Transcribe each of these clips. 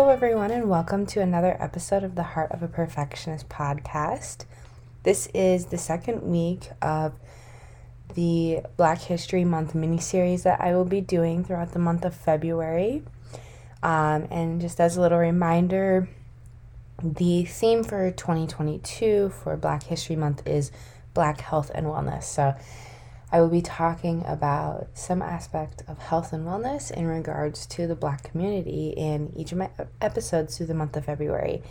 Hello, everyone, and welcome to another episode of the Heart of a Perfectionist podcast. This is the second week of the Black History Month mini series that I will be doing throughout the month of February. Um, and just as a little reminder, the theme for 2022 for Black History Month is Black Health and Wellness. So I will be talking about some aspect of health and wellness in regards to the Black community in each of my episodes through the month of February.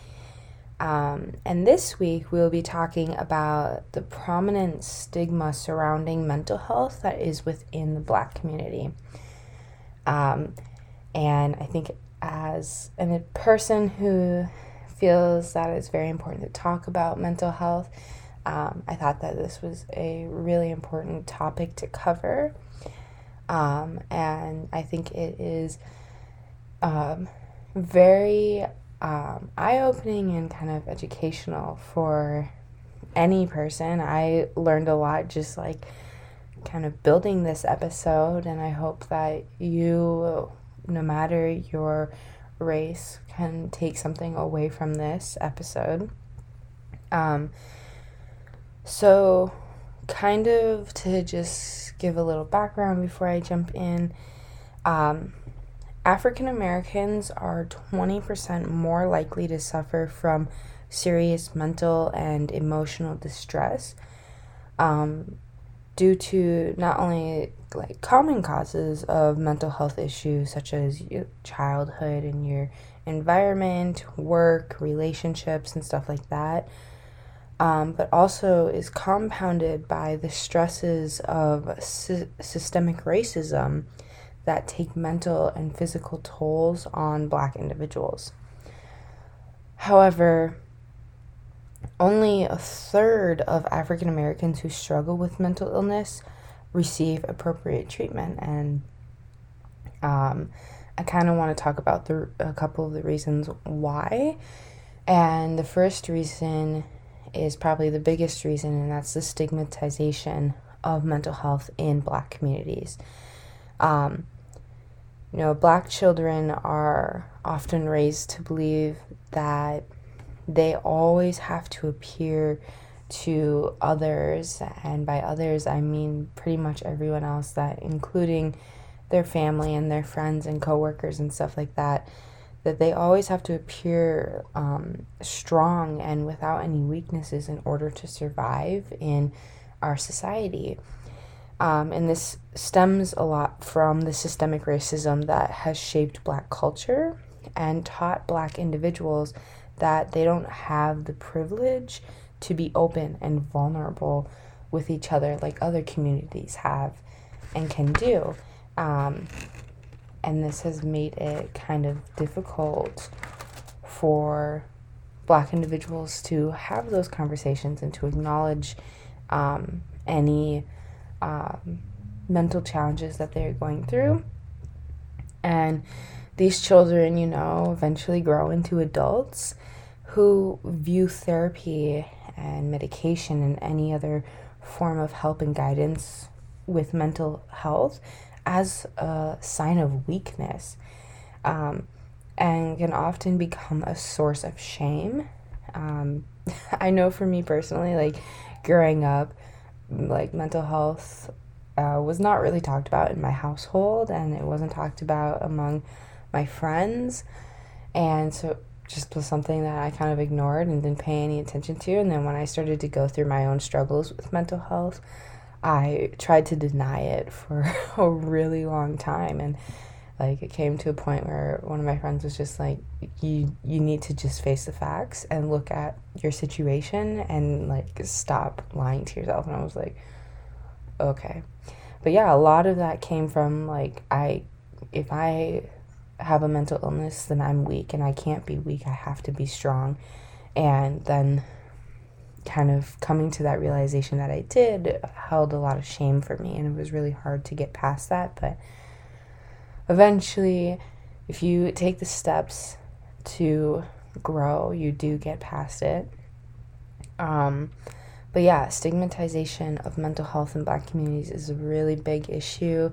Um, and this week, we'll be talking about the prominent stigma surrounding mental health that is within the Black community. Um, and I think, as a person who feels that it's very important to talk about mental health, um, I thought that this was a really important topic to cover. Um, and I think it is um, very um, eye opening and kind of educational for any person. I learned a lot just like kind of building this episode, and I hope that you, no matter your race, can take something away from this episode. Um, so, kind of to just give a little background before I jump in, um, African Americans are 20% more likely to suffer from serious mental and emotional distress um, due to not only like common causes of mental health issues such as childhood and your environment, work, relationships, and stuff like that um, but also is compounded by the stresses of sy- systemic racism that take mental and physical tolls on black individuals. However, only a third of African Americans who struggle with mental illness receive appropriate treatment, and um, I kind of want to talk about the, a couple of the reasons why. And the first reason is probably the biggest reason, and that's the stigmatization of mental health in black communities. Um, you know, black children are often raised to believe that they always have to appear to others, and by others, I mean pretty much everyone else, that including their family and their friends and coworkers and stuff like that that they always have to appear um, strong and without any weaknesses in order to survive in our society. Um, and this stems a lot from the systemic racism that has shaped black culture and taught black individuals that they don't have the privilege to be open and vulnerable with each other like other communities have and can do. Um, and this has made it kind of difficult for black individuals to have those conversations and to acknowledge um, any um, mental challenges that they're going through. And these children, you know, eventually grow into adults who view therapy and medication and any other form of help and guidance with mental health as a sign of weakness um, and can often become a source of shame. Um, I know for me personally, like growing up, like mental health uh, was not really talked about in my household and it wasn't talked about among my friends. And so just was something that I kind of ignored and didn't pay any attention to. And then when I started to go through my own struggles with mental health, I tried to deny it for a really long time and like it came to a point where one of my friends was just like you you need to just face the facts and look at your situation and like stop lying to yourself and I was like okay. But yeah, a lot of that came from like I if I have a mental illness then I'm weak and I can't be weak. I have to be strong. And then kind of coming to that realization that I did held a lot of shame for me, and it was really hard to get past that. But eventually, if you take the steps to grow, you do get past it. Um, but yeah, stigmatization of mental health in black communities is a really big issue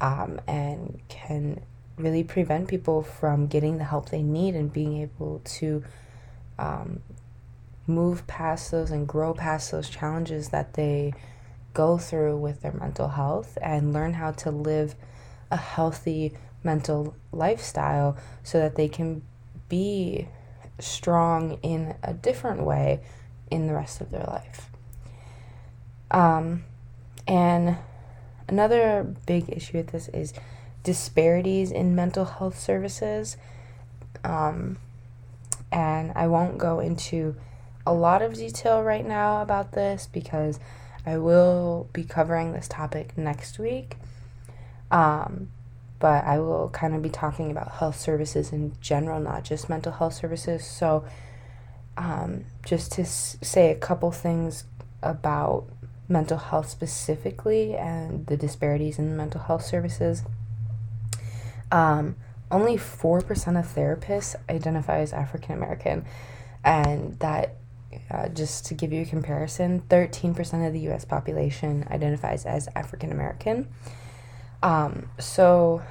um, and can really prevent people from getting the help they need and being able to um, move past those and grow past those challenges that they go through with their mental health and learn how to live a healthy mental lifestyle so that they can be strong in a different way in the rest of their life. Um, and another big issue with this is disparities in mental health services. Um, and I won't go into a lot of detail right now about this because I will be covering this topic next week. Um, but I will kind of be talking about health services in general, not just mental health services. So, um, just to s- say a couple things about mental health specifically and the disparities in mental health services. Um, only 4% of therapists identify as African American, and that, uh, just to give you a comparison, 13% of the US population identifies as African American. Um, so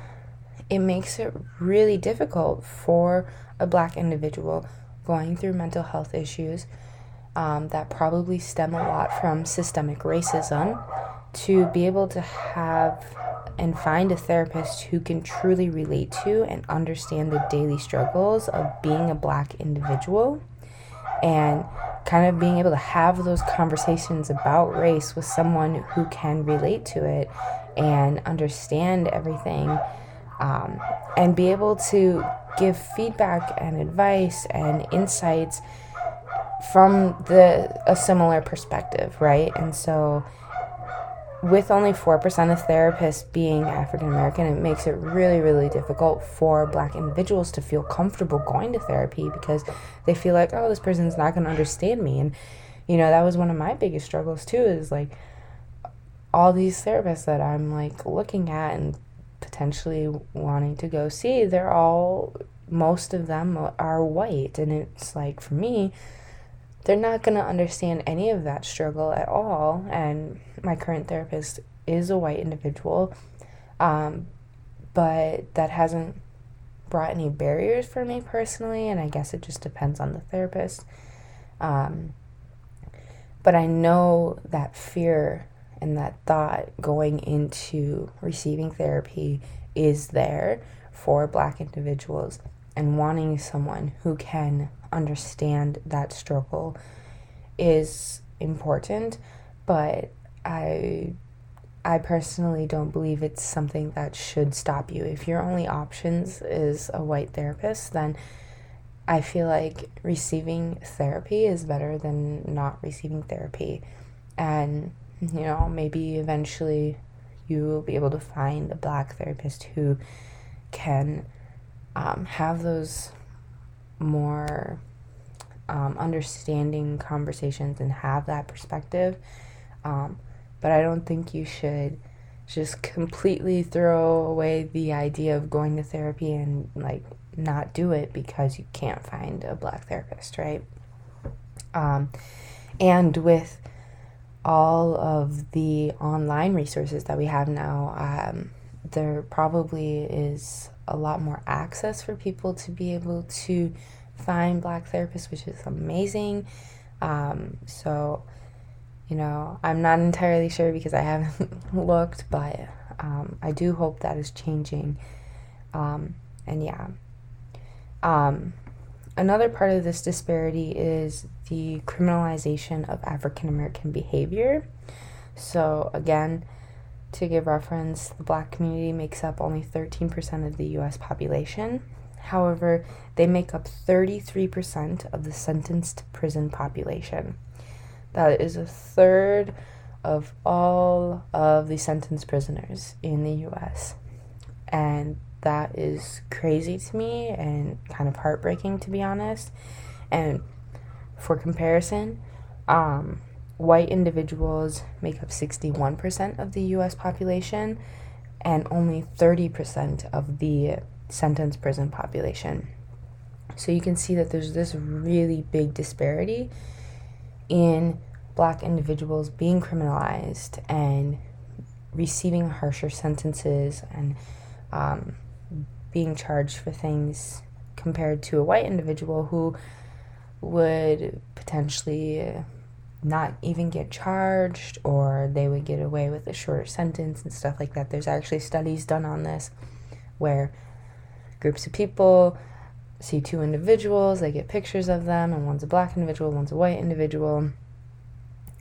it makes it really difficult for a black individual going through mental health issues um, that probably stem a lot from systemic racism to be able to have and find a therapist who can truly relate to and understand the daily struggles of being a black individual and kind of being able to have those conversations about race with someone who can relate to it and understand everything um, and be able to give feedback and advice and insights from the a similar perspective, right? And so with only 4% of therapists being African American, it makes it really, really difficult for black individuals to feel comfortable going to therapy because they feel like, oh, this person's not going to understand me. And, you know, that was one of my biggest struggles too is like all these therapists that I'm like looking at and potentially wanting to go see, they're all, most of them are white. And it's like, for me, they're not going to understand any of that struggle at all. And my current therapist is a white individual, um, but that hasn't brought any barriers for me personally. And I guess it just depends on the therapist. Um, but I know that fear and that thought going into receiving therapy is there for black individuals and wanting someone who can understand that struggle is important, but I I personally don't believe it's something that should stop you. If your only options is a white therapist, then I feel like receiving therapy is better than not receiving therapy. And, you know, maybe eventually you will be able to find a black therapist who can um, have those more um, understanding conversations and have that perspective. Um, but I don't think you should just completely throw away the idea of going to therapy and like not do it because you can't find a black therapist, right? Um, and with all of the online resources that we have now, um, there probably is a lot more access for people to be able to find black therapists, which is amazing. Um, so, you know, I'm not entirely sure because I haven't looked, but um, I do hope that is changing. Um, and yeah. Um, another part of this disparity is the criminalization of African American behavior. So, again, to give reference, the black community makes up only 13% of the US population. However, they make up 33% of the sentenced prison population. That is a third of all of the sentenced prisoners in the US. And that is crazy to me and kind of heartbreaking, to be honest. And for comparison, um, white individuals make up 61% of the US population and only 30% of the sentence prison population. So you can see that there's this really big disparity in black individuals being criminalized and receiving harsher sentences and um, being charged for things compared to a white individual who would potentially not even get charged or they would get away with a shorter sentence and stuff like that. There's actually studies done on this where groups of people see two individuals, they get pictures of them, and one's a black individual, one's a white individual,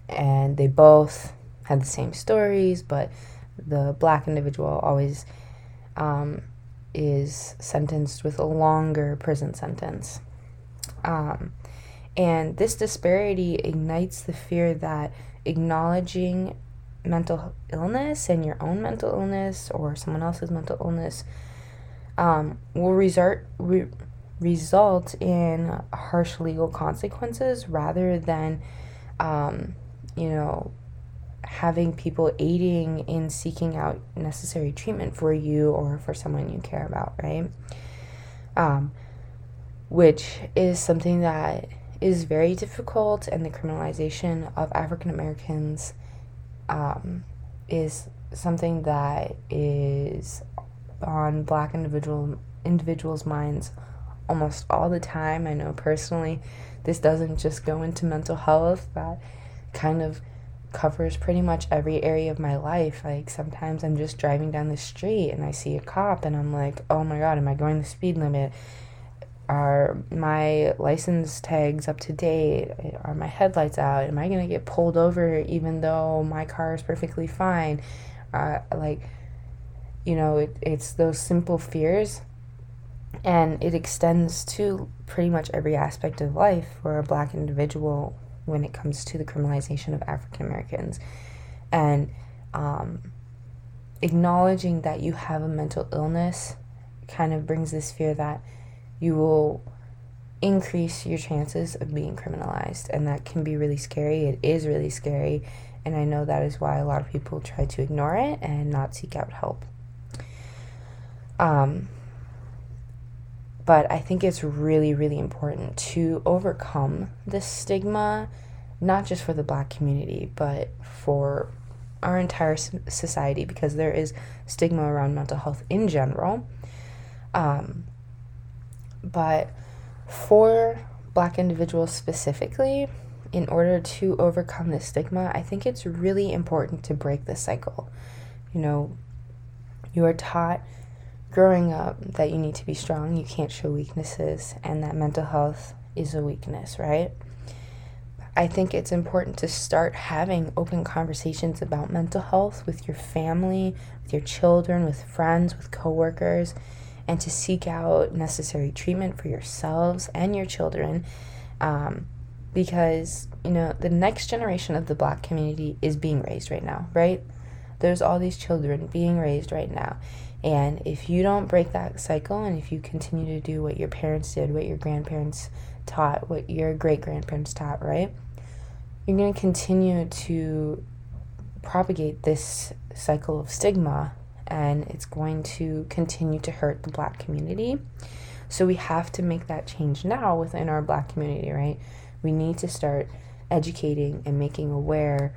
and they both had the same stories, but the black individual always um, is sentenced with a longer prison sentence. Um, and this disparity ignites the fear that acknowledging mental illness and your own mental illness or someone else's mental illness um, will result, re- result in harsh legal consequences rather than, um, you know, having people aiding in seeking out necessary treatment for you or for someone you care about, right? Um, which is something that is very difficult, and the criminalization of African Americans um, is something that is on Black individual individuals' minds almost all the time. I know personally, this doesn't just go into mental health. That kind of covers pretty much every area of my life. Like sometimes I'm just driving down the street and I see a cop and I'm like, oh my god, am I going the speed limit? Are my license tags up to date? Are my headlights out? Am I gonna get pulled over even though my car is perfectly fine? Uh, like, you know, it, it's those simple fears and it extends to pretty much every aspect of life for a black individual when it comes to the criminalization of African Americans. And um, acknowledging that you have a mental illness kind of brings this fear that you will increase your chances of being criminalized. And that can be really scary. It is really scary. And I know that is why a lot of people try to ignore it and not seek out help. Um, but I think it's really, really important to overcome this stigma, not just for the black community, but for our entire society, because there is stigma around mental health in general. Um, but for black individuals specifically, in order to overcome this stigma, I think it's really important to break the cycle. You know, you are taught growing up that you need to be strong, you can't show weaknesses, and that mental health is a weakness, right? I think it's important to start having open conversations about mental health with your family, with your children, with friends, with coworkers, and to seek out necessary treatment for yourselves and your children. Um, because, you know, the next generation of the black community is being raised right now, right? There's all these children being raised right now. And if you don't break that cycle and if you continue to do what your parents did, what your grandparents taught, what your great grandparents taught, right? You're going to continue to propagate this cycle of stigma and it's going to continue to hurt the black community. So we have to make that change now within our black community, right? We need to start educating and making aware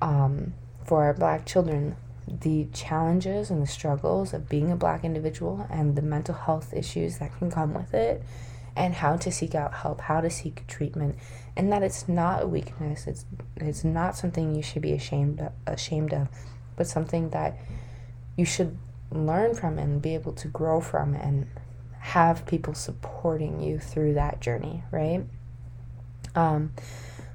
um, for our black children the challenges and the struggles of being a black individual and the mental health issues that can come with it and how to seek out help, how to seek treatment, and that it's not a weakness. It's it's not something you should be ashamed ashamed of, but something that you should learn from and be able to grow from and have people supporting you through that journey, right? Um,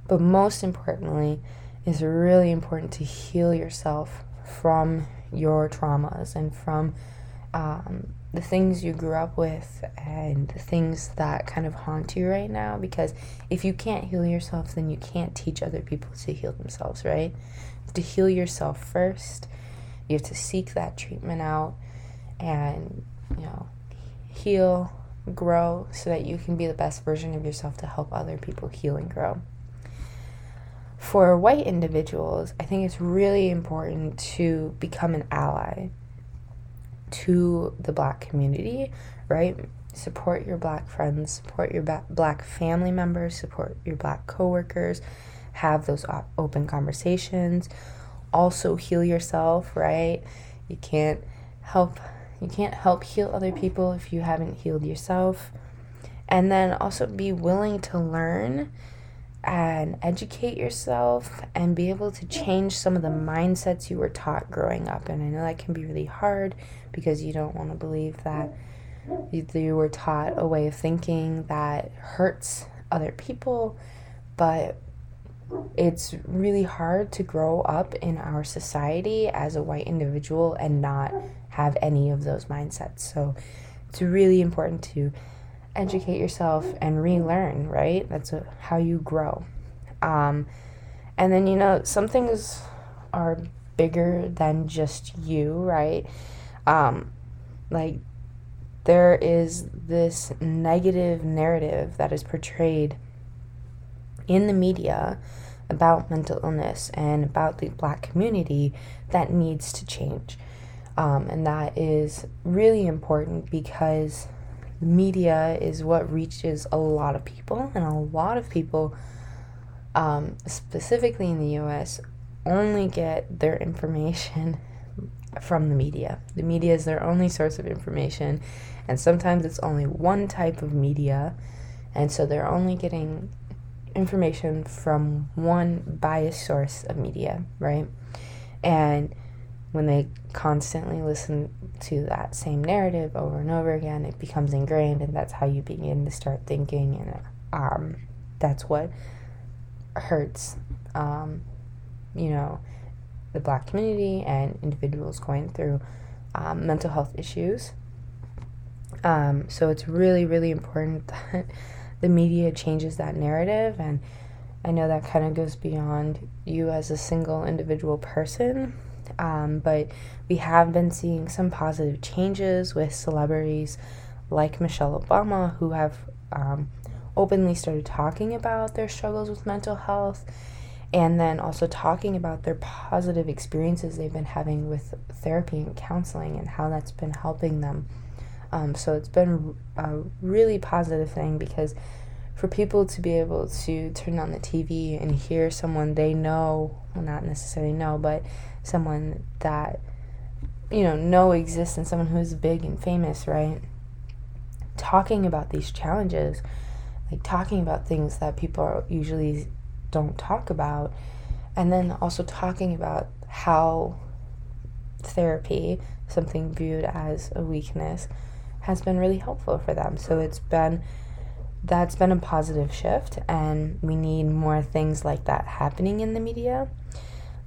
but most importantly, it's really important to heal yourself from your traumas and from um, the things you grew up with and the things that kind of haunt you right now. Because if you can't heal yourself, then you can't teach other people to heal themselves, right? To heal yourself first, you have to seek that treatment out and, you know, heal grow so that you can be the best version of yourself to help other people heal and grow. For white individuals, I think it's really important to become an ally to the black community, right? Support your black friends, support your ba- black family members, support your black coworkers, have those open conversations. Also heal yourself, right? You can't help you can't help heal other people if you haven't healed yourself. And then also be willing to learn and educate yourself and be able to change some of the mindsets you were taught growing up. And I know that can be really hard because you don't want to believe that you were taught a way of thinking that hurts other people, but it's really hard to grow up in our society as a white individual and not have any of those mindsets. So it's really important to educate yourself and relearn, right? That's a, how you grow. Um, and then, you know, some things are bigger than just you, right? Um, like, there is this negative narrative that is portrayed in the media about mental illness and about the black community that needs to change. Um, and that is really important because media is what reaches a lot of people, and a lot of people, um, specifically in the US, only get their information from the media. The media is their only source of information, and sometimes it's only one type of media, and so they're only getting information from one biased source of media, right? And when they constantly listen to that same narrative over and over again, it becomes ingrained, and that's how you begin to start thinking, and um, that's what hurts, um, you know, the black community and individuals going through um, mental health issues. Um, so it's really, really important that the media changes that narrative, and I know that kind of goes beyond you as a single individual person um, but we have been seeing some positive changes with celebrities like Michelle Obama who have um, openly started talking about their struggles with mental health and then also talking about their positive experiences they've been having with therapy and counseling and how that's been helping them. Um, so it's been a really positive thing because for people to be able to turn on the TV and hear someone they know, well, not necessarily know, but someone that you know know exists and someone who's big and famous right? Talking about these challenges like talking about things that people usually don't talk about and then also talking about how therapy something viewed as a weakness has been really helpful for them so it's been that's been a positive shift and we need more things like that happening in the media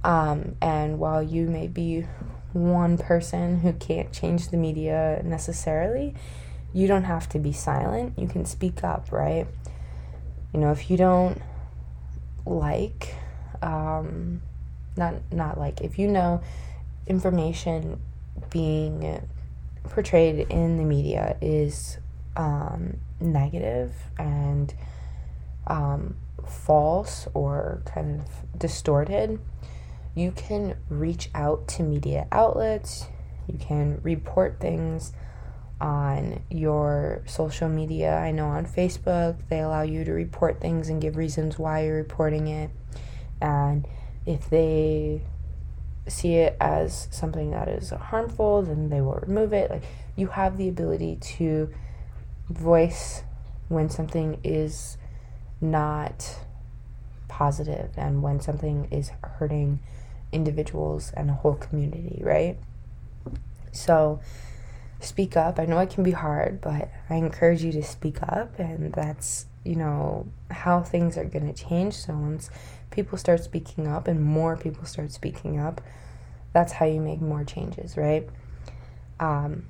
um, and while you may be one person who can't change the media necessarily, you don't have to be silent. You can speak up, right? You know, if you don't like, um, not not like, if you know information being portrayed in the media is um, negative and um, false or kind of distorted, you can reach out to media outlets, you can report things on your social media. I know on Facebook they allow you to report things and give reasons why you're reporting it. And if they see it as something that is harmful, then they will remove it. Like you have the ability to voice when something is not positive and when something is hurting individuals and a whole community, right? So speak up. I know it can be hard, but I encourage you to speak up, and that's, you know, how things are going to change. So people start speaking up and more people start speaking up, that's how you make more changes, right? Um,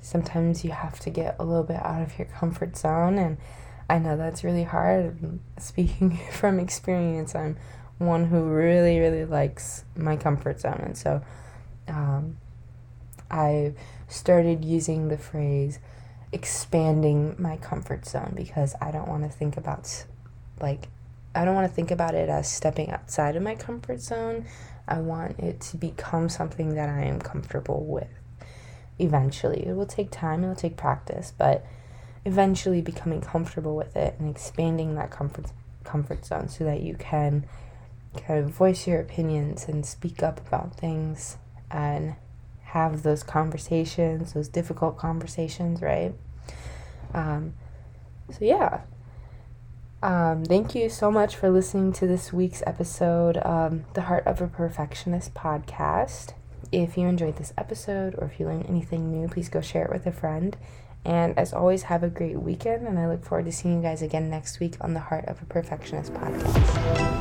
sometimes you have to get a little bit out of your comfort zone, and I know that's really hard. Speaking from experience, I'm one who really, really likes my comfort zone. And so um, I've started using the phrase expanding my comfort zone because I don't want to think about like I don't want to think about it as stepping outside of my comfort zone. I want it to become something that I am comfortable with. Eventually, it will take time, it will take practice, but eventually becoming comfortable with it and expanding that comfort comfort zone so that you can kind of voice your opinions and speak up about things and have those conversations, those difficult conversations, right? Um, so, yeah. Um, thank you so much for listening to this week's episode, um, The Heart of a Perfectionist podcast. If you enjoyed this episode or if you learned anything new, please go share it with a friend. And as always, have a great weekend, and I look forward to seeing you guys again next week on the Heart of a Perfectionist podcast.